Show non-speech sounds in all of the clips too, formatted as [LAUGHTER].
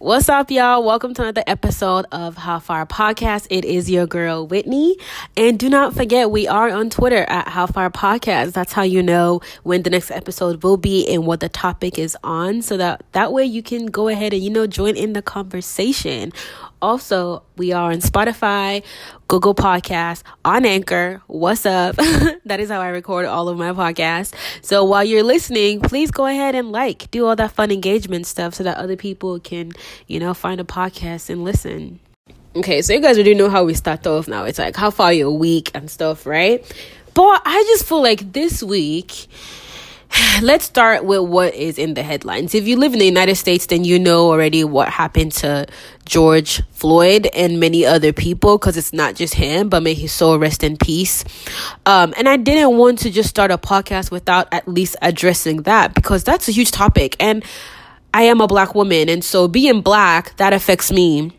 What's up, y'all? Welcome to another episode of How Far Podcast. It is your girl, Whitney. And do not forget, we are on Twitter at How Far Podcast. That's how you know when the next episode will be and what the topic is on. So that, that way you can go ahead and, you know, join in the conversation. Also, we are on Spotify, Google Podcasts, on Anchor. What's up? [LAUGHS] that is how I record all of my podcasts. So while you're listening, please go ahead and like, do all that fun engagement stuff so that other people can, you know, find a podcast and listen. Okay, so you guys already know how we start off now. It's like how far your week and stuff, right? But I just feel like this week [SIGHS] let's start with what is in the headlines. If you live in the United States, then you know already what happened to George Floyd and many other people because it's not just him, but may his soul rest in peace. Um, and I didn't want to just start a podcast without at least addressing that because that's a huge topic. And I am a black woman, and so being black, that affects me.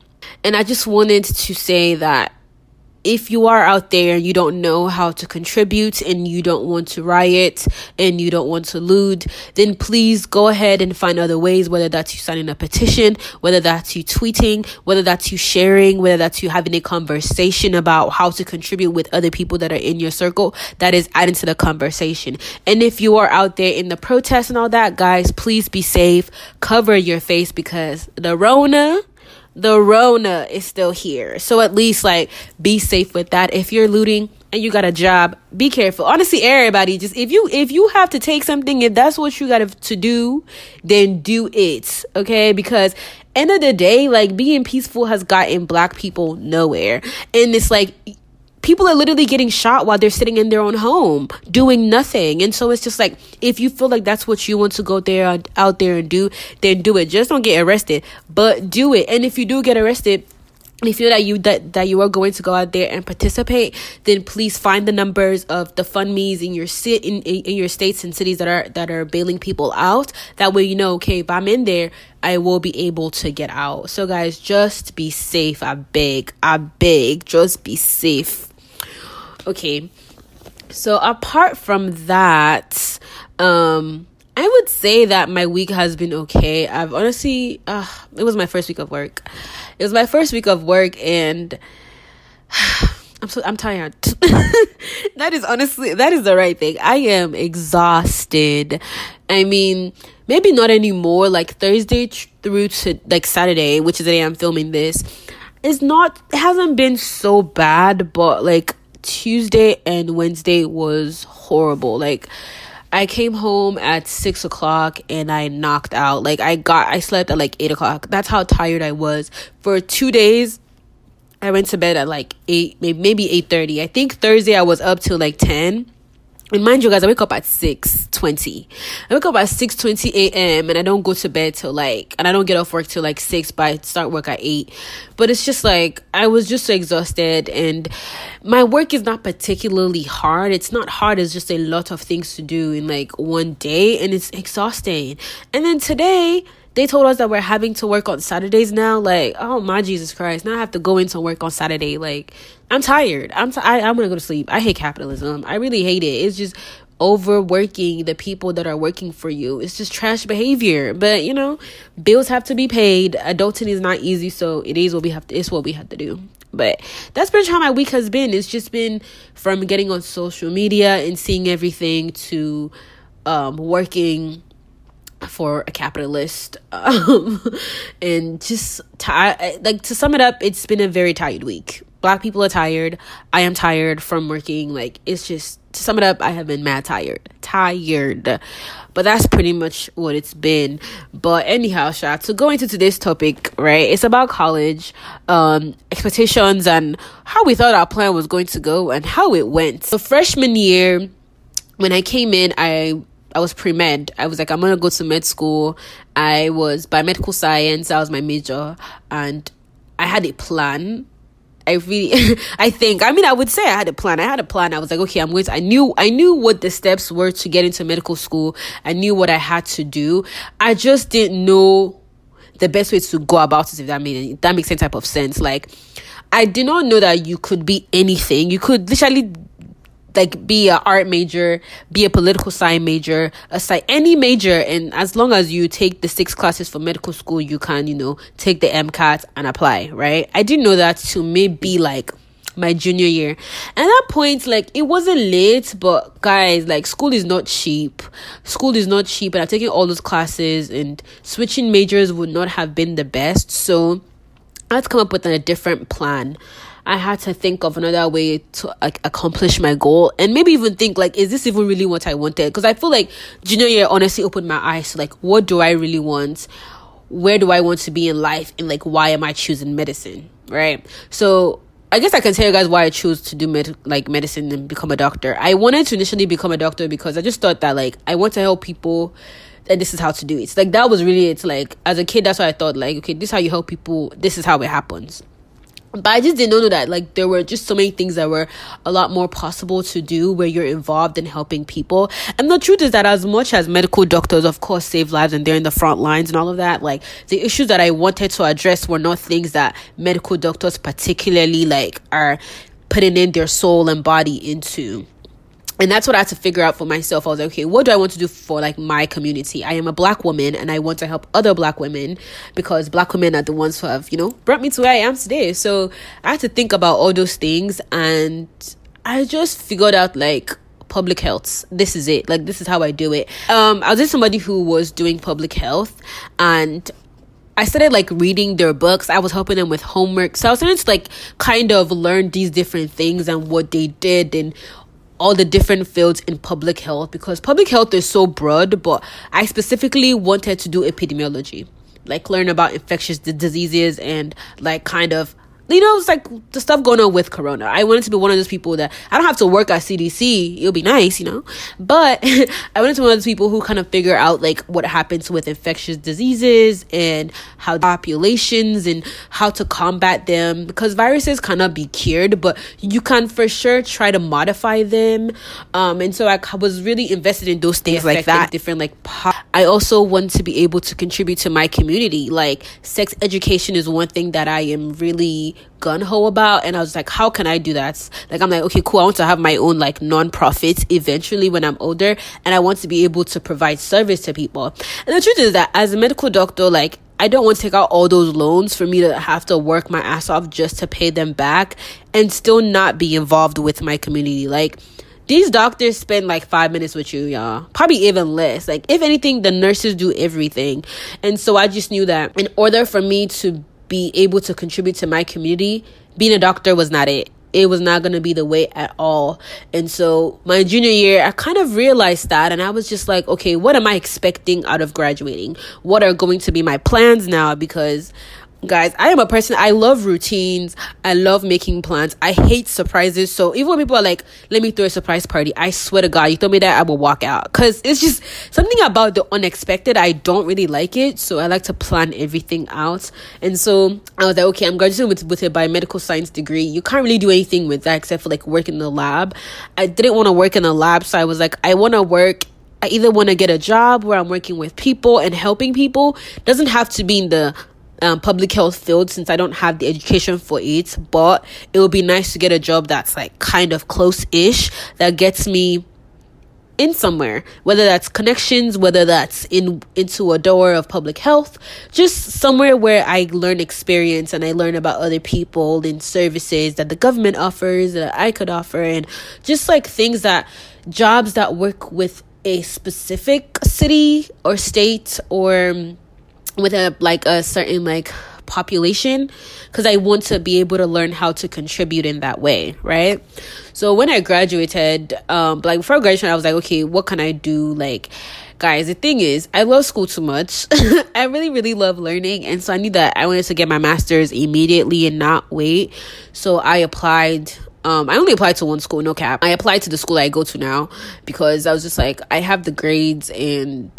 And I just wanted to say that if you are out there and you don't know how to contribute and you don't want to riot and you don't want to loot, then please go ahead and find other ways, whether that's you signing a petition, whether that's you tweeting, whether that's you sharing, whether that's you having a conversation about how to contribute with other people that are in your circle. That is adding to the conversation. And if you are out there in the protest and all that, guys, please be safe. Cover your face because the Rona the Rona is still here. So at least like be safe with that. If you're looting and you got a job, be careful. Honestly, everybody just if you if you have to take something, if that's what you got to do, then do it. Okay? Because end of the day, like being peaceful has gotten black people nowhere. And it's like people are literally getting shot while they're sitting in their own home doing nothing and so it's just like if you feel like that's what you want to go there out there and do then do it just don't get arrested but do it and if you do get arrested and you feel that you that, that you are going to go out there and participate, then please find the numbers of the fund me's in your sit in, in, in your states and cities that are that are bailing people out. That way you know, okay, if I'm in there, I will be able to get out. So guys, just be safe. I beg. I beg. Just be safe. Okay. So apart from that, um I would say that my week has been okay. I've honestly uh it was my first week of work. It was my first week of work and [SIGHS] I'm so I'm tired. [LAUGHS] that is honestly that is the right thing. I am exhausted. I mean, maybe not anymore like Thursday through to like Saturday, which is the day I'm filming this. It's not it hasn't been so bad, but like Tuesday and Wednesday was horrible. Like, I came home at six o'clock and I knocked out. Like, I got, I slept at like eight o'clock. That's how tired I was. For two days, I went to bed at like eight, maybe eight thirty. I think Thursday I was up till like ten and mind you guys, I wake up at 6.20. I wake up at 6.20 a.m. and I don't go to bed till like, and I don't get off work till like 6, but I start work at 8. But it's just like, I was just so exhausted and my work is not particularly hard. It's not hard, it's just a lot of things to do in like one day and it's exhausting. And then today, they told us that we're having to work on Saturdays now. Like, oh my Jesus Christ! Now I have to go into work on Saturday. Like, I'm tired. I'm t- I, I'm gonna go to sleep. I hate capitalism. I really hate it. It's just overworking the people that are working for you. It's just trash behavior. But you know, bills have to be paid. Adulting is not easy, so it is what we have to. It's what we have to do. But that's pretty much how my week has been. It's just been from getting on social media and seeing everything to um, working for a capitalist um, [LAUGHS] and just like to sum it up it's been a very tired week. Black people are tired. I am tired from working. Like it's just to sum it up i have been mad tired. Tired. But that's pretty much what it's been. But anyhow shout to go into today's topic right it's about college um expectations and how we thought our plan was going to go and how it went. So freshman year when i came in i I was pre med. I was like, I'm gonna go to med school. I was biomedical science. That was my major, and I had a plan. I really, [LAUGHS] I think. I mean, I would say I had a plan. I had a plan. I was like, okay, I'm going to. I knew, I knew what the steps were to get into medical school. I knew what I had to do. I just didn't know the best way to go about it. If that made that makes any type of sense. Like, I did not know that you could be anything. You could literally like be a art major, be a political science major, a sci- any major, and as long as you take the six classes for medical school, you can you know take the MCAT and apply. Right? I didn't know that to maybe like my junior year. At that point, like it wasn't late, but guys, like school is not cheap. School is not cheap, and I'm taking all those classes and switching majors would not have been the best. So I had to come up with a different plan. I had to think of another way to like accomplish my goal and maybe even think like is this even really what I wanted? Because I feel like junior year honestly opened my eyes to like what do I really want? Where do I want to be in life? And like why am I choosing medicine? Right? So I guess I can tell you guys why I chose to do med- like medicine and become a doctor. I wanted to initially become a doctor because I just thought that like I want to help people and this is how to do it. Like that was really it's like as a kid that's why I thought like okay, this is how you help people. This is how it happens but I just didn't know that like there were just so many things that were a lot more possible to do where you're involved in helping people. And the truth is that as much as medical doctors of course save lives and they're in the front lines and all of that, like the issues that I wanted to address were not things that medical doctors particularly like are putting in their soul and body into and that's what I had to figure out for myself. I was like, okay, what do I want to do for like my community? I am a black woman and I want to help other black women because black women are the ones who have, you know, brought me to where I am today. So I had to think about all those things and I just figured out like public health. This is it. Like this is how I do it. Um I was just somebody who was doing public health and I started like reading their books. I was helping them with homework. So I was starting to like kind of learn these different things and what they did and all the different fields in public health because public health is so broad, but I specifically wanted to do epidemiology, like learn about infectious diseases and like kind of you know, it's like the stuff going on with Corona. I wanted to be one of those people that I don't have to work at CDC. It'll be nice, you know. But [LAUGHS] I wanted to be one of those people who kind of figure out like what happens with infectious diseases and how populations and how to combat them because viruses cannot be cured, but you can for sure try to modify them. Um, and so I was really invested in those things like that. Different like po- I also want to be able to contribute to my community. Like sex education is one thing that I am really gun ho about and I was like, how can I do that? Like I'm like, okay, cool, I want to have my own like non-profit eventually when I'm older and I want to be able to provide service to people. And the truth is that as a medical doctor, like I don't want to take out all those loans for me to have to work my ass off just to pay them back and still not be involved with my community. Like these doctors spend like five minutes with you, y'all. Probably even less. Like, if anything, the nurses do everything. And so I just knew that in order for me to be able to contribute to my community, being a doctor was not it. It was not going to be the way at all. And so, my junior year, I kind of realized that. And I was just like, okay, what am I expecting out of graduating? What are going to be my plans now? Because guys i am a person i love routines. I love making plans. I hate surprises. So even when people are like let me throw a surprise party i swear to god you told me that i will walk out. Because it's just something about the unexpected i don't really like it. So i like to plan everything out. And so i was like okay i'm graduating with, with a biomedical science degree. You can't really do anything with that except for like work in the lab. I didn't want to work in the lab so i was like i want to work I either want to get a job where I'm working with people and helping people. Doesn't have to be in the um, public health field since I don't have the education for it, but it would be nice to get a job that's like kind of close ish that gets me in somewhere whether that's connections whether that's in into a door of public health just somewhere where i learn experience and i learn about other people and services that the government offers that i could offer and just like things that jobs that work with a specific city or state or with a like a certain like population because I want to be able to learn how to contribute in that way, right? So when I graduated, um, like before graduation, I was like, okay, what can I do? Like, guys, the thing is, I love school too much. [LAUGHS] I really, really love learning, and so I knew that I wanted to get my master's immediately and not wait. So I applied um, I only applied to one school, no cap. I applied to the school I go to now because I was just like, I have the grades and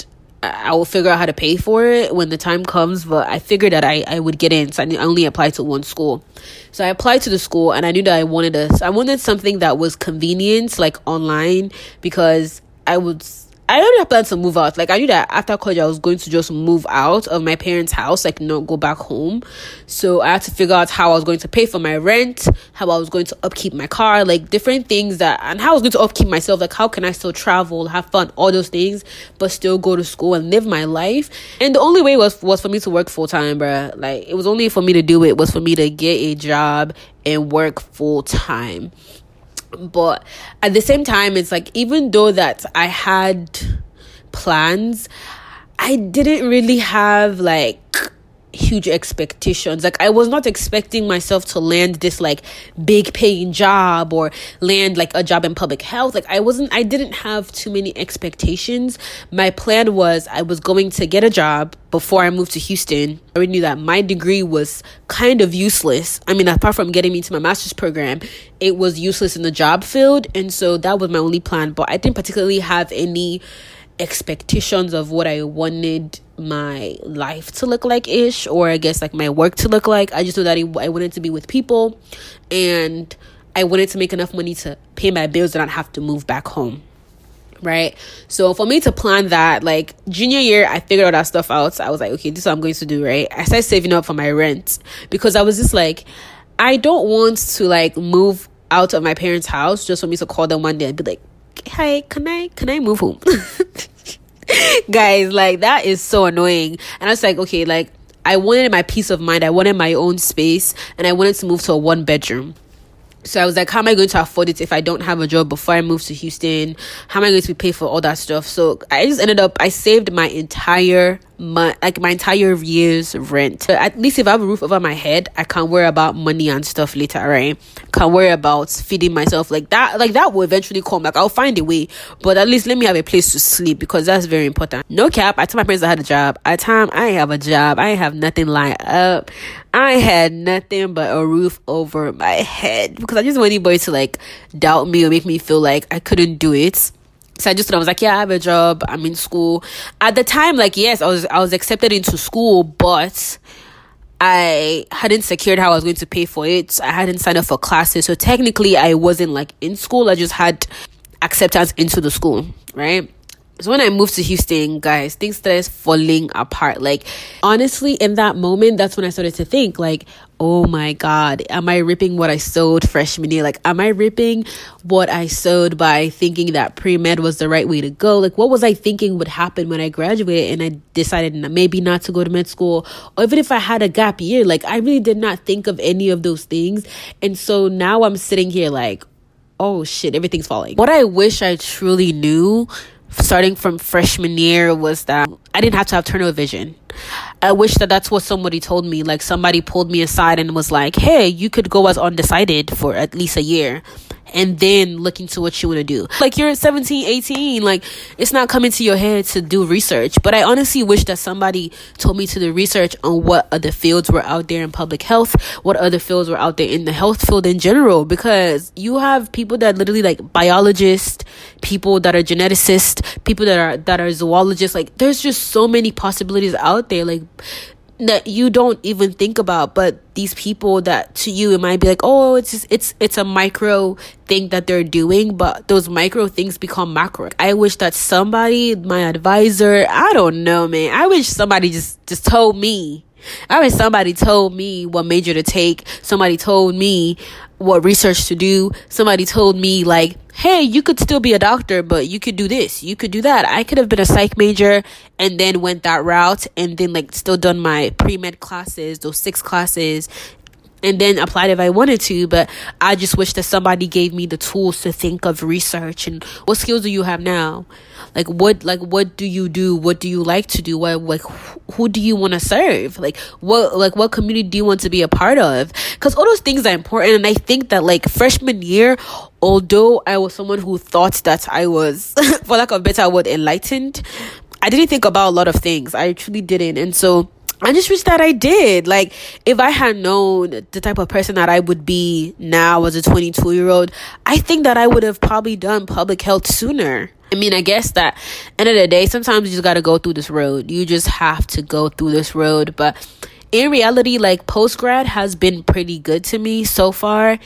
I will figure out how to pay for it when the time comes. But I figured that I, I would get in, so I only applied to one school. So I applied to the school, and I knew that I wanted a I wanted something that was convenient, like online, because I was I already planned to move out. Like I knew that after college I was going to just move out of my parents' house, like not go back home. So I had to figure out how I was going to pay for my rent, how I was going to upkeep my car, like different things that and how I was going to upkeep myself, like how can I still travel, have fun, all those things, but still go to school and live my life. And the only way was was for me to work full time, bruh. Like it was only for me to do it was for me to get a job and work full time but at the same time it's like even though that i had plans i didn't really have like huge expectations. Like I was not expecting myself to land this like big paying job or land like a job in public health. Like I wasn't I didn't have too many expectations. My plan was I was going to get a job before I moved to Houston. I already knew that my degree was kind of useless. I mean, apart from getting me to my master's program, it was useless in the job field. And so that was my only plan. But I didn't particularly have any expectations of what I wanted my life to look like ish or I guess like my work to look like. I just knew that I wanted to be with people and I wanted to make enough money to pay my bills and not have to move back home. Right. So for me to plan that, like junior year, I figured all that stuff out. So I was like, okay, this is what I'm going to do, right? I started saving up for my rent because I was just like, I don't want to like move out of my parents' house just for me to call them one day and be like, hey, can I can I move home? [LAUGHS] Guys, like that is so annoying. And I was like, okay, like I wanted my peace of mind. I wanted my own space and I wanted to move to a one bedroom. So I was like, how am I going to afford it if I don't have a job before I move to Houston? How am I going to pay for all that stuff? So I just ended up, I saved my entire my like my entire year's rent. At least if I have a roof over my head, I can't worry about money and stuff later, right? Can't worry about feeding myself like that. Like that will eventually come. Like I'll find a way, but at least let me have a place to sleep because that's very important. No cap. I told my parents I had a job. At time I have a job. I have nothing lined up. I had nothing but a roof over my head because I just want anybody to like doubt me or make me feel like I couldn't do it so I just I was like, yeah, I have a job. I'm in school. At the time, like, yes, I was I was accepted into school, but I hadn't secured how I was going to pay for it. I hadn't signed up for classes. So technically I wasn't like in school. I just had acceptance into the school, right? So when I moved to Houston, guys, things started falling apart. Like, honestly, in that moment, that's when I started to think, like, oh my God, am I ripping what I sowed freshman year? Like, am I ripping what I sowed by thinking that pre med was the right way to go? Like, what was I thinking would happen when I graduated and I decided maybe not to go to med school? Or even if I had a gap year, like, I really did not think of any of those things. And so now I'm sitting here like, oh shit, everything's falling. What I wish I truly knew starting from freshman year was that I didn't have to have tunnel vision. I wish that that's what somebody told me. Like somebody pulled me aside and was like, "Hey, you could go as undecided for at least a year." And then look into what you want to do. Like you're 17, 18, like it's not coming to your head to do research. But I honestly wish that somebody told me to do research on what other fields were out there in public health, what other fields were out there in the health field in general, because you have people that literally like biologists, people that are geneticists, people that are that are zoologists. Like there's just so many possibilities out there. Like that you don't even think about but these people that to you it might be like oh it's just it's it's a micro thing that they're doing but those micro things become macro. I wish that somebody my advisor i don't know man. I wish somebody just just told me. I wish somebody told me what major to take. Somebody told me what research to do. Somebody told me like, hey, you could still be a doctor, but you could do this, you could do that. I could have been a psych major and then went that route and then like still done my pre med classes, those six classes, and then applied if I wanted to. But I just wish that somebody gave me the tools to think of research and what skills do you have now? Like what like what do you do? What do you like to do? What like who do you want to serve? Like what like what community do you want to be a part of? Because all those things are important, and I think that like freshman year, although I was someone who thought that I was, [LAUGHS] for lack of better word, enlightened, I didn't think about a lot of things. I truly didn't, and so I just wish that I did. Like, if I had known the type of person that I would be now as a 22 year old, I think that I would have probably done public health sooner. I mean, I guess that end of the day, sometimes you just got to go through this road. You just have to go through this road. But in reality, like post grad has been pretty good to me so far.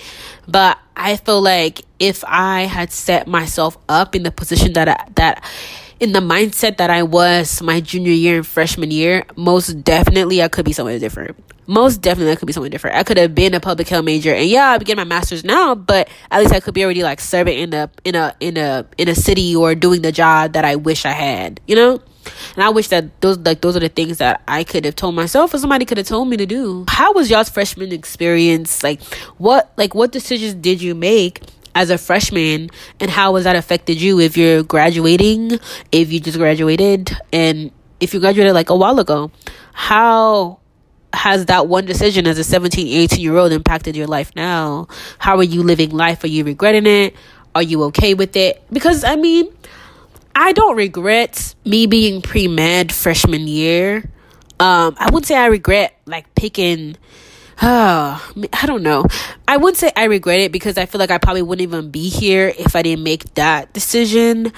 But I feel like if I had set myself up in the position that I, that in the mindset that I was my junior year and freshman year, most definitely I could be someone different. Most definitely I could be someone different. I could have been a public health major and yeah, be getting my master's now, but at least I could be already like serving in a in a in a in a city or doing the job that I wish I had, you know? And I wish that those like those are the things that I could have told myself or somebody could have told me to do. How was y'all's freshman experience? Like what like what decisions did you make as a freshman and how has that affected you if you're graduating, if you just graduated and if you graduated like a while ago? How has that one decision as a 17, 18 year old impacted your life now? How are you living life? Are you regretting it? Are you okay with it? Because I mean, I don't regret me being pre med freshman year. Um, I wouldn't say I regret like picking [SIGHS] uh, I don't know. I wouldn't say I regret it because I feel like I probably wouldn't even be here if I didn't make that decision.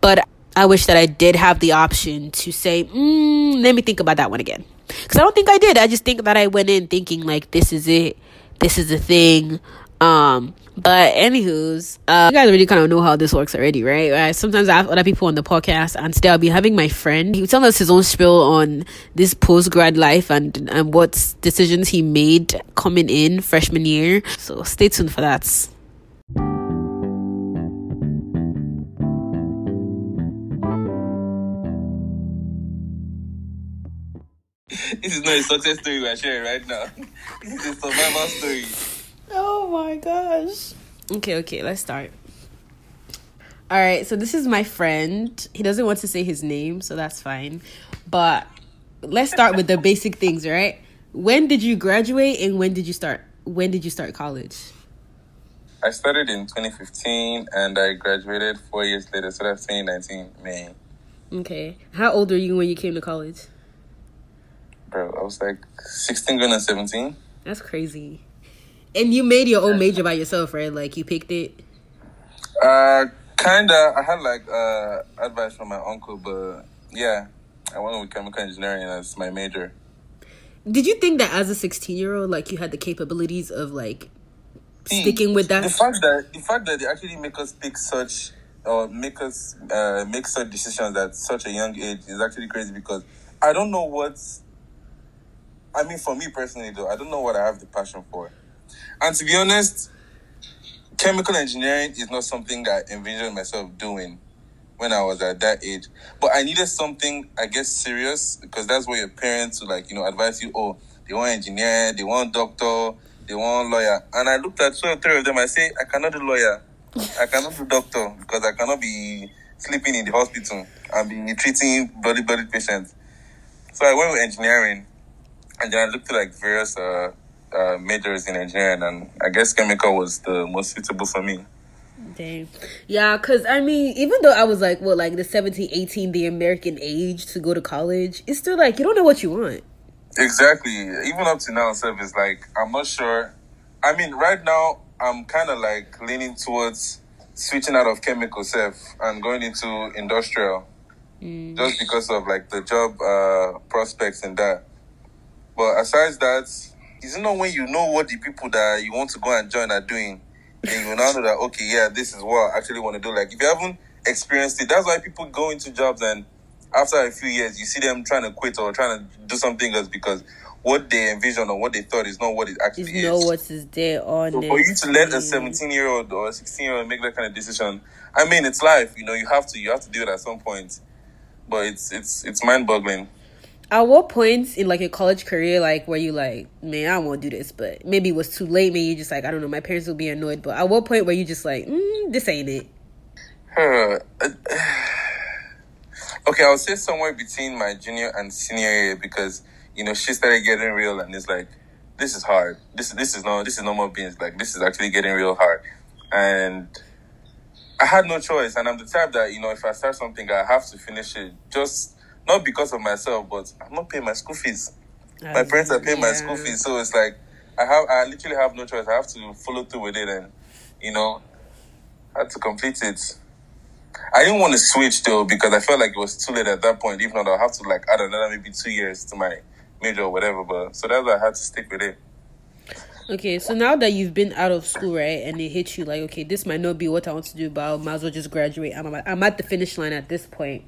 But I wish that I did have the option to say, mm, let me think about that one again. Because I don't think I did. I just think that I went in thinking, like, this is it. This is the thing. Um, but anywho's, uh, you guys already kind of know how this works already, right? right? Sometimes I have other people on the podcast, and today I'll be having my friend. He tell us his own spiel on this post grad life and and what decisions he made coming in freshman year. So stay tuned for that. this is not a success story we're sharing right now. [LAUGHS] This is a survival story. Oh my gosh. Okay, okay, let's start. All right, so this is my friend. He doesn't want to say his name, so that's fine. But let's start with the basic things, right? When did you graduate and when did you start when did you start college? I started in 2015 and I graduated 4 years later, so that's 2019 May. Okay. How old were you when you came to college? Bro, I was like 16 going on 17. That's crazy. And you made your own major by yourself, right? Like you picked it. Uh, kinda. I had like uh advice from my uncle, but yeah, I went with chemical engineering as my major. Did you think that as a sixteen-year-old, like you had the capabilities of like See, sticking with that? The fact that the fact that they actually make us pick such or make us uh, make such decisions at such a young age is actually crazy because I don't know what. I mean, for me personally, though, I don't know what I have the passion for. And to be honest, chemical engineering is not something I envisioned myself doing when I was at that age. But I needed something, I guess, serious because that's what your parents would like, you know, advise you. Oh, they want engineer, they want doctor, they want lawyer. And I looked at two or three of them. I say, I cannot do lawyer, I cannot do doctor because I cannot be sleeping in the hospital and be treating body body patients. So I went with engineering, and then I looked at like various uh, uh, majors in engineering, and I guess chemical was the most suitable for me. Dang. Yeah, because I mean, even though I was like, what, like the 17, 18, the American age to go to college, it's still like you don't know what you want. Exactly. Even up to now, self is like, I'm not sure. I mean, right now, I'm kind of like leaning towards switching out of chemical self and going into industrial mm. just because of like the job uh, prospects and that. But aside that, is it not when you know what the people that you want to go and join are doing, and you now know that okay, yeah, this is what I actually want to do. Like if you haven't experienced it, that's why people go into jobs and after a few years you see them trying to quit or trying to do something else because what they envisioned or what they thought is not what it actually is. Know what is there on so for you to let a seventeen year old or a sixteen year old make that kind of decision, I mean it's life, you know, you have to you have to do it at some point. But it's it's it's mind boggling at what points in like your college career like where you like man i won't do this but maybe it was too late maybe you just like i don't know my parents will be annoyed but at what point were you just like mm, this ain't it? Huh. okay i'll say somewhere between my junior and senior year because you know she started getting real and it's like this is hard. This this is no this is no more beings like this is actually getting real hard. And i had no choice and i'm the type that you know if i start something i have to finish it just not because of myself, but I'm not paying my school fees. my ah, parents are paying yeah. my school fees, so it's like I have I literally have no choice. I have to follow through with it, and you know, I had to complete it. I didn't want to switch though because I felt like it was too late at that point. Even though I'll have to like add another maybe two years to my major or whatever. But so that's why I had to stick with it. Okay, so now that you've been out of school, right, and it hits you like, okay, this might not be what I want to do, but I might as well just graduate. I'm, I'm at the finish line at this point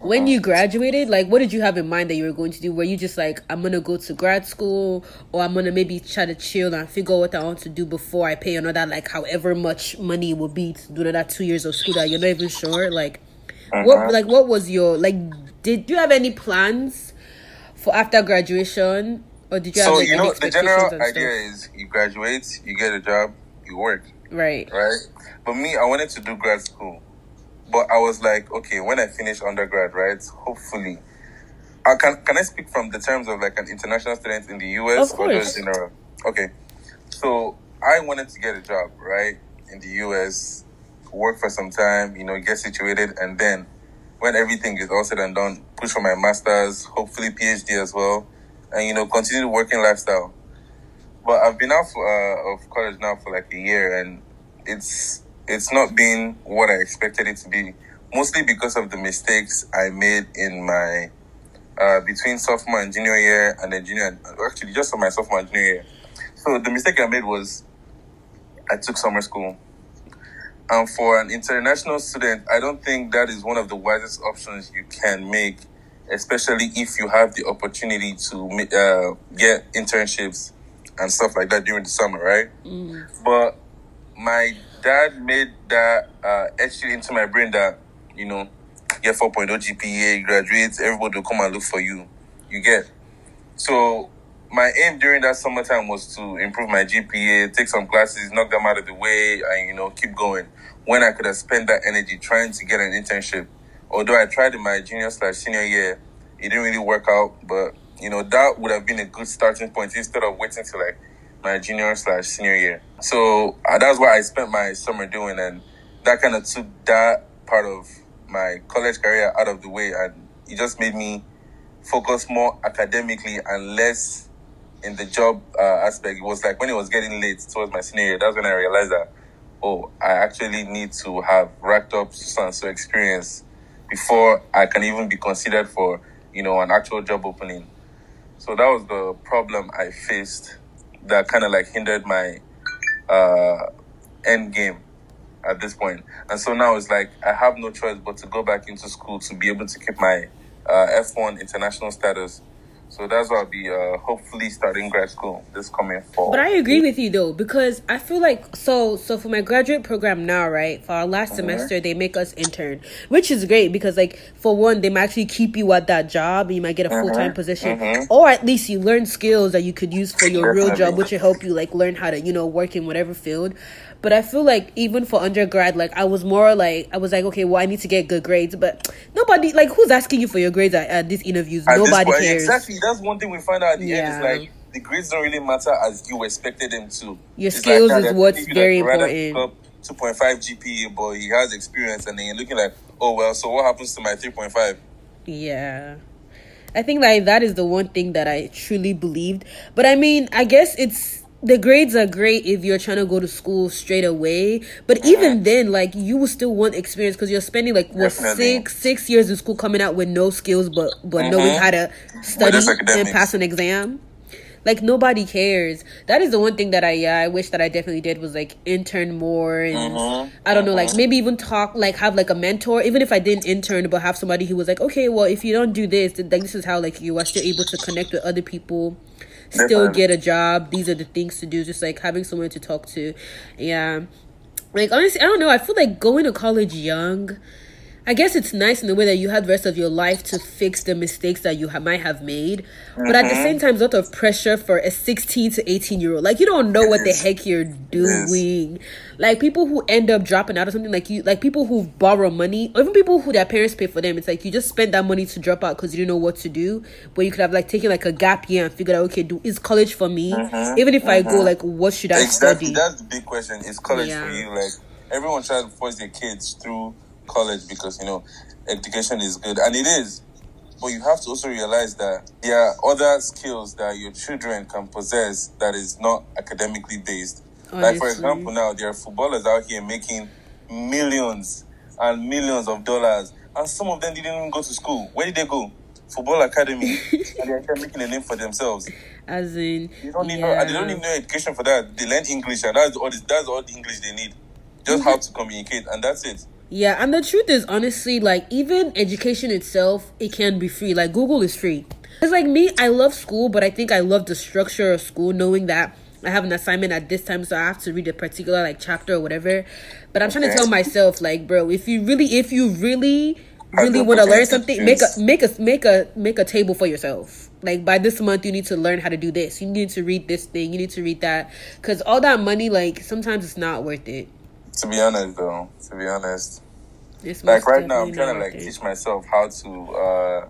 when you graduated, like what did you have in mind that you were going to do? Were you just like, I'm gonna go to grad school or I'm gonna maybe try to chill and figure out what I want to do before I pay another like however much money it would be to do that two years of school that you're not even sure? Like Uh-huh. what like what was your like did you have any plans for after graduation? Or did you have like you know, the general idea is you graduate, you get a job, you work, Right. right? But me, I wanted to do grad school, but I was like, okay, when I finish undergrad, right? Hopefully, I can can I speak from the terms of like an international student in the US or just general? Okay, so I wanted to get a job, right, in the US, work for some time, you know, get situated, and then when everything is all said and done, push for my masters, hopefully PhD as well, and you know, continue the working lifestyle. But I've been out for, uh, of college now for like a year, and it's it's not been what I expected it to be. Mostly because of the mistakes I made in my uh, between sophomore and junior year, and then junior, actually just on my sophomore and junior year. So the mistake I made was I took summer school. And for an international student, I don't think that is one of the wisest options you can make, especially if you have the opportunity to uh, get internships and stuff like that during the summer, right? But my dad made that uh, etched it into my brain that, you know, get 4.0 GPA, graduate, everybody will come and look for you. You get. So my aim during that summertime was to improve my GPA, take some classes, knock them out of the way, and you know keep going. When I could have spent that energy trying to get an internship, although I tried in my junior slash senior year, it didn't really work out. But you know that would have been a good starting point instead of waiting till like my junior slash senior year. So uh, that's what I spent my summer doing, and that kind of took that part of my college career out of the way, and it just made me focus more academically and less in the job uh, aspect. It was like when it was getting late towards my senior year, that's when I realized that, oh, I actually need to have racked up some so experience before I can even be considered for, you know, an actual job opening. So that was the problem I faced that kind of like hindered my uh, end game at this point. And so now it's like I have no choice but to go back into school to be able to keep my uh, F1 international status. So that's why I'll be uh, hopefully starting grad school this coming fall. But I agree with you though because I feel like so so for my graduate program now, right? For our last uh-huh. semester, they make us intern, which is great because like for one, they might actually keep you at that job. You might get a full time uh-huh. position, uh-huh. or at least you learn skills that you could use for your real job, which will help you like learn how to you know work in whatever field. But I feel like even for undergrad, like I was more like I was like, okay, well, I need to get good grades, but nobody like who's asking you for your grades at, at these interviews? At nobody point- cares. Exactly. That's one thing we find out at the end is like the grades don't really matter as you expected them to. Your It's skills that is what's very rather important. pick up 2.5 GPA, but he has experience, and then you're looking like, oh well, so what happens to my 3.5? Yeah. I think like that is the one thing that I truly believed. But I mean, I guess it's the grades are great if you're trying to go to school straight away. But even then, like you will still want experience because you're spending like what Definitely. six six years in school coming out with no skills, but but knowing Mhm. how to study and pass an exam. Like nobody cares. That is the one thing that I yeah I wish that I definitely did was like intern more and Mhm. I don't know like maybe even talk like have like a mentor even if I didn't intern but have somebody who was like okay well if you don't do this then like this is how like you are still able to connect with other people still get a job. These are the things to do just like having someone to talk to. Yeah. Like honestly I don't know. I feel like going to college young I guess it's nice in the way that you had the rest of your life to fix the mistakes that you ha- might have made. But at the mm-hmm. same time, there's a lot of pressure for a 16 to 18 year old. Like, you don't know what the heck you're doing. Like, people who end up dropping out or something, like you, like people who borrow money, or even people who their parents pay for them. It's like you just spent that money to drop out because you didn't know what to do. But you could have, like, taken like a gap year and figured out, okay, do is college for me? Mm-hmm. Even if I go, mm-hmm. like, what should I Exactly. study? That's the big question. Is college Yeah. for you? Like everyone tries to force their kids through college because you know education is good, and it is. But you have to also realize that there are other skills that your children can possess that is not academically based. Like for example, now there are footballers out here making millions and millions of dollars, and some of them didn't even go to school. Where did they go? Football academy, [LAUGHS] and they're making a name for themselves. As in, They don't need yeah. no, they don't need no education for that. They learn English, and that's all. That's all the English they need. Just how [LAUGHS] to communicate, and that's it. Yeah, and the truth is, honestly, like even education itself, it can be free. Like Google is free. It's like me, I love school, but I think I love the structure of school, knowing that I have an assignment at this time, so I have to read a particular like chapter or whatever. But I'm trying to tell myself, like, bro, if you really, if you really, really want to learn something, make a make a make a make a table for yourself. Like by this month, you need to learn how to do this. You need to read this thing. You need to read that. Cause all that money, like sometimes it's not worth it. To be honest, though, to be honest, It's like right now, I'm trying to like teach myself how to. uh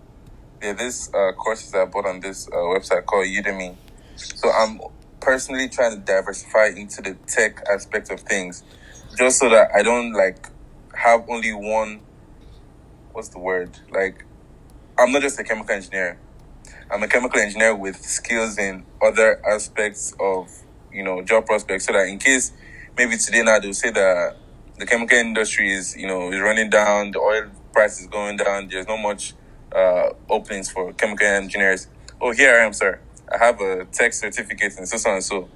Yeah, this uh courses I bought on this uh, website called Udemy. So I'm personally trying to diversify into the tech aspect of things, just so that I don't like have only one. What's the word? Like, I'm not just a chemical engineer. I'm a chemical engineer with skills in other aspects of you know job prospects, so that in case maybe today now they'll say that the chemical industry is you know is running down, the oil price is going down. There's not much uh, openings for chemical engineers. Oh, here I am, sir. I have a tech certificate and so so and so.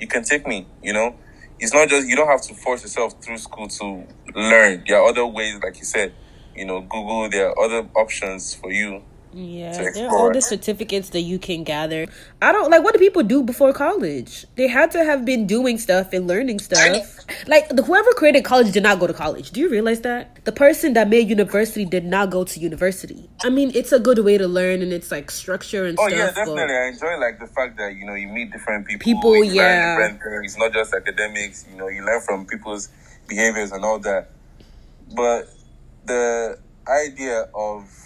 You can take me. You know, it's not just you don't have to force yourself through school to learn. There are other ways, like you said. You know, Google. There are other options for you. Yeah, are all the certificates that you can gather. I don't like what do people do before college? They had to have been doing stuff and learning stuff. Like the whoever created college did not go to college. Do you realize that? The person that made university did not go to university. I mean, it's a good way to learn and it's like structure and Oh stuff. Oh yeah, definitely. I enjoy like the fact that you know you meet different people. People, yeah. different things, not just academics. You know, you learn from people's behaviors and all that. But the idea of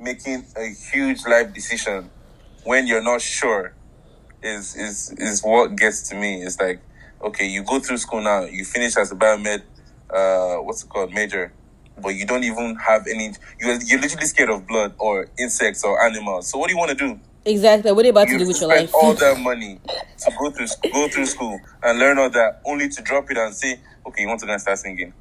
making a huge life decision when you're not sure is is is what gets to me. It's like, okay, you go through school now, you finish as a biomed, uh, what's it called, major, but you don't even have any. You're you're literally scared of blood or insects or animals. So what do you want to do? Exactly. What are you about to do with your life? all that [LAUGHS] money to go through go through school and learn all that, only to drop it and say, okay, you want to go and start singing.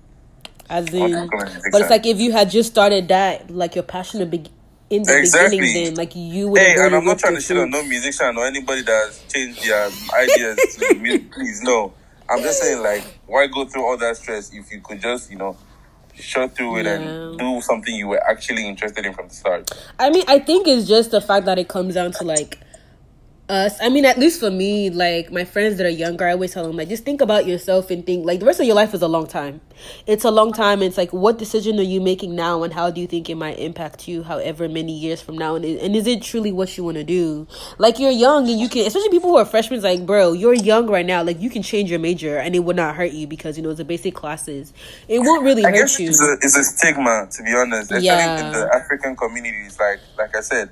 As in, to go and but it's like if you had just started that, like your passion to be in the Exactly. beginning, then like you would. Hey, and I'm not trying to shit on no musician or anybody that's changed their ideas to [LAUGHS] music. Please, no. I'm just saying, like, why go through all that stress if you could just, you know, shut through it Yeah. and do something you were actually interested in from the start. I mean, I think it's just the fact that it comes down to like us. I mean, at least for me, like my friends that are younger, I always tell them like just think about yourself and think like the rest of your life is a long time. It's a long time. It's like what decision are you making now, and how do you think it might impact you, however many years from now, and is, and is it truly what you want to do? Like you're young and you can, especially people who are freshmen. Like, bro, you're young right now. Like you can change your major and it would not hurt you because you know it's a basic classes. It won't really I hurt you. it's a, it's a stigma, to be honest. Especially Yeah. in the African communities, like like I said,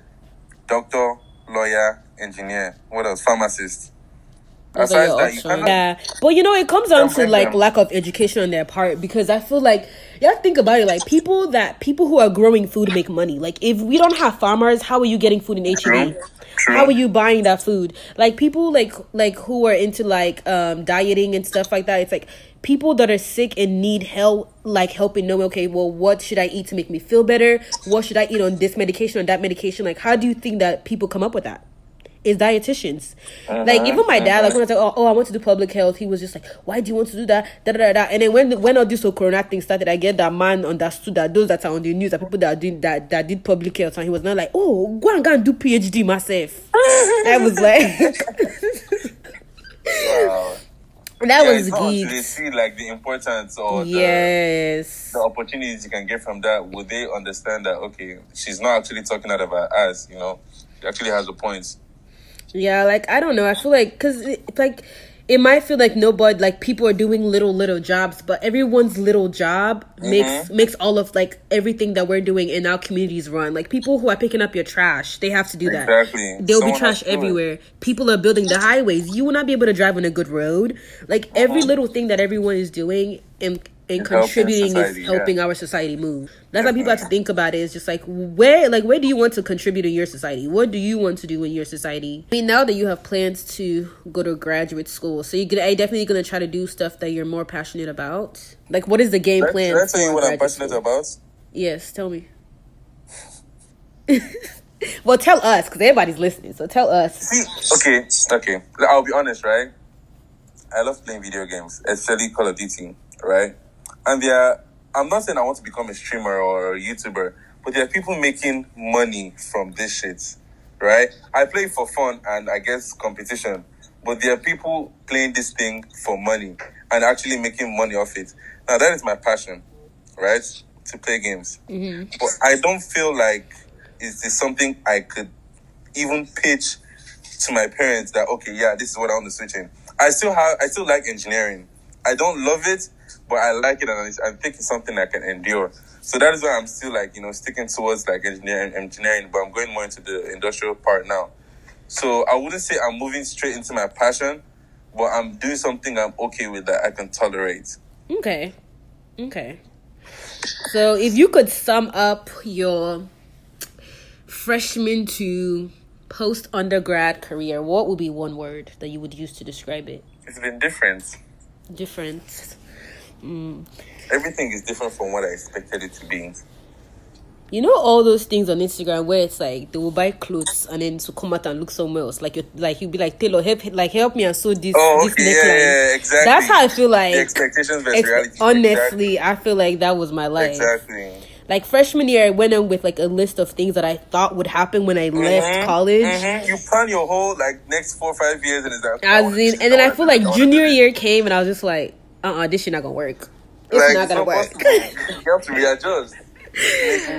doctor, lawyer, engineer, what else? Pharmacist. Aside that, you cannot Yeah, but you know, it comes down to like them. lack of education on their part because I feel like you have to think about it. Like people that people who are growing food make money. Like if we don't have farmers, how are you getting food in H True. True. How are you buying that food? Like people like like who are into like um dieting and stuff like that. It's like people that are sick and need help, like helping know. Okay, well, what should I eat to make me feel better? What should I eat on this medication or that medication? Like, how do you think that people come up with that? is dietitians. Like uh-huh, even my dad, like when I was like, oh, oh, I want to do public health, he was just like, why do you want to do that? Da, da, da, da. And then when when all this whole corona thing started, I get that man understood that those that are on the news are people that are doing that that did public health, and he was not like, oh, go and go and do PhD myself. [LAUGHS] I was like, Wow. That Yeah, was until they geeks. see like the importance or the, Yes. the opportunities you can get from that, would they understand that okay, she's not actually talking out of her ass, you know, she actually has a point. Yeah, like I don't know. I feel like because like it might feel like nobody like people are doing little little jobs, but everyone's little job mm-hmm. makes makes all of like everything that we're doing in our communities run. Like people who are picking up your trash, they have to do that. Exactly. There'll be trash it. everywhere. People are building the highways. You will not be able to drive on a good road. Like every mm-hmm. little thing that everyone is doing and and contributing society, is yeah. helping our society move. That's how people have to think about it. It's just like where like where do you want to contribute in your society? What do you want to do in your society? I mean now that you have plans to go to graduate school, so you're gonna are definitely gonna try to do stuff that you're more passionate about? Like what is the game plan? let I tell you what I'm passionate school? about. Yes, tell me. [LAUGHS] well, tell us because everybody's listening. So tell us. See, okay, okay. I'll be honest, right? I love playing video games, especially Call of Duty, right? And there are I'm not saying I want to become a streamer or a YouTuber, but there are people making money from this shit, right? I play for fun and I guess competition, but there are people playing this thing for money and actually making money off it. Now that is my passion, right? To play games, Mm-hmm. but I don't feel like it's, something I could even pitch to my parents that okay, yeah, this is what I want to switch in. I still have, I still like engineering. I don't love it, but I like it, and I think it's something I can endure. So that is why I'm still like you know sticking towards like engineering, engineering, but I'm going more into the industrial part now. So I wouldn't say I'm moving straight into my passion, but I'm doing something I'm okay with that I can tolerate. Okay. Okay. So if you could sum up your freshman to post undergrad career, what would be one word that you would use to describe it? It's been different. Different. Everything is different from what I expected it to be. You know all those things on Instagram where it's like they will buy clothes and then to come out and look somewhere else. Like you like you'll be like Taylor, help like help me and sew this Oh, this okay, yeah, yeah, exactly. That's how I feel like the expectations versus ex- reality. honestly, I feel like that was my life. exactly. Like freshman year, I went in with like a list of things that I thought would happen when I left Mhm, college. mhm. You plan your whole like next four or five years, and it's like As in, and then I feel like this, junior year came and I was just like, uh, uh this shit not gonna work. It's Like, not gonna work. you have to readjust,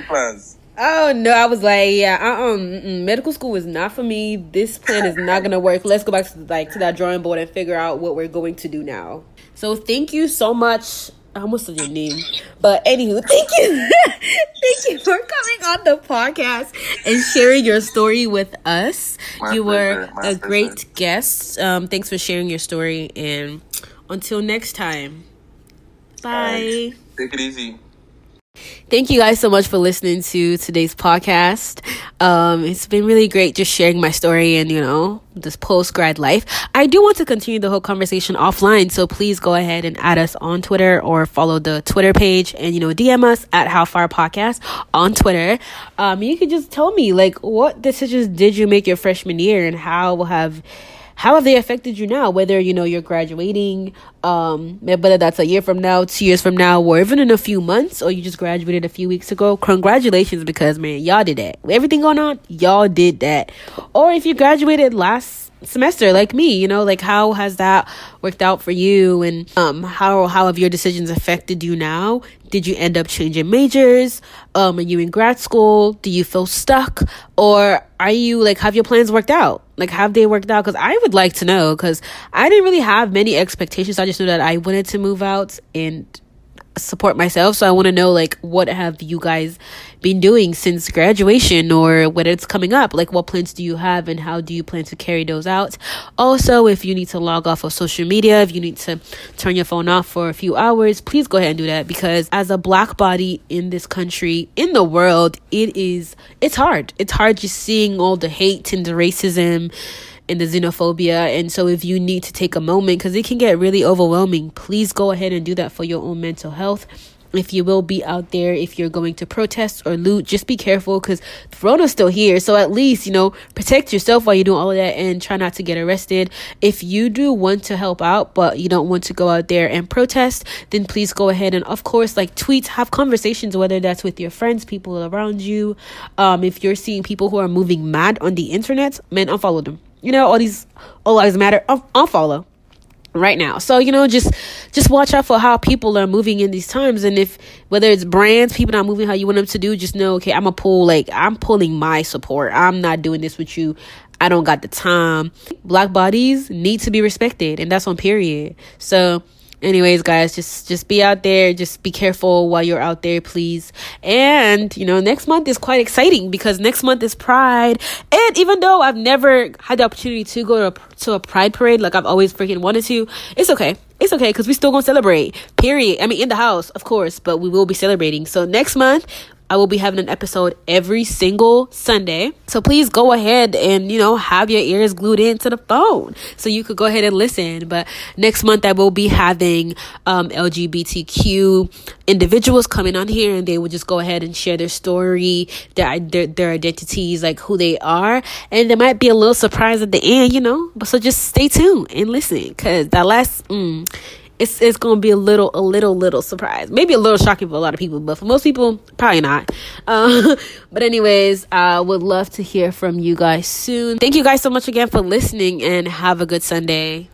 plans. Oh no, I was like, yeah, uh, um, medical school is not for me. This plan is not gonna work. Let's go back to like to that drawing board and figure out what we're going to do now. So thank you so much. I almost said your name, but anywho, thank you, [LAUGHS] thank you for coming on the podcast and sharing your story with us. My you were pleasure, a great guest. Um, thanks for sharing your story, and until next time, bye. Take it easy. Thank you guys so much for listening to today's podcast. Um, it's been really great just sharing my story and, you know, this post grad life. I do want to continue the whole conversation offline, so please go ahead and add us on Twitter or follow the Twitter page and, you know, DM us at How Far Podcast on Twitter. Um, you can just tell me, like, what decisions did you make your freshman year and how have how have they affected you now? Whether you know you're graduating um whether that's a year from now two years from now or even in a few months or you just graduated a few weeks ago congratulations because man y'all did that. Everything going on y'all did that. Or if you graduated last semester like me you know like how has that worked out for you? And um how how have your decisions affected you now? Did you end up changing majors? Um are you in grad school? Do you feel stuck? Or are you like have your plans worked out? Like have they worked out? Because i would like to know because i didn't really have many expectations. I just knew that i wanted to move out and support myself. So i want to know like what have you guys been doing since graduation or whether it's coming up? Like what plans do you have and how do you plan to carry those out? Also if you need to log off of social media if you need to turn your phone off for a few hours please go ahead and do that because as a black body in this country in the world it is it's hard. It's hard just seeing all the hate and the racism and the xenophobia. And so, if you need to take a moment, because it can get really overwhelming, please go ahead and do that for your own mental health. If you will be out there, if you're going to protest or loot, just be careful because Corona's still here. So at least, you know, protect yourself while you're doing all of that and try not to get arrested. If you do want to help out, but you don't want to go out there and protest, then please go ahead and, of course, like tweet, have conversations, whether that's with your friends, people around you. Um, if you're seeing people who are moving mad on the internet, man, unfollow them you know all these all lives matter un- unfollow right now. So you know just just watch out for how people are moving in these times. And if whether it's brands people not moving how you want them to do just know okay i'm a pull like i'm pulling my support. I'm not doing this with you. I don't got the time. Black bodies need to be respected and that's on period. So anyways guys just just be out there. Just be careful while you're out there please. And you know next month is quite exciting because next month is pride. And even though i've never had the opportunity to go to a, to a pride parade like i've always freaking wanted to it's okay. It's okay because we still gonna celebrate period. I mean in the house of course but we will be celebrating. So next month I will be having an episode every single Sunday. So please go ahead and, you know, have your ears glued into the phone so you could go ahead and listen. But next month, I will be having um, LGBTQ individuals coming on here and they will just go ahead and share their story, their, their, their identities, like who they are. And there might be a little surprise at the end, you know. But so just stay tuned and listen because that last, mm, it's it's gonna be a little a little little surprise. Maybe a little shocking for a lot of people but for most people probably not. Uh, [LAUGHS] but anyways i would love to hear from you guys soon. Thank you guys so much again for listening and have a good sunday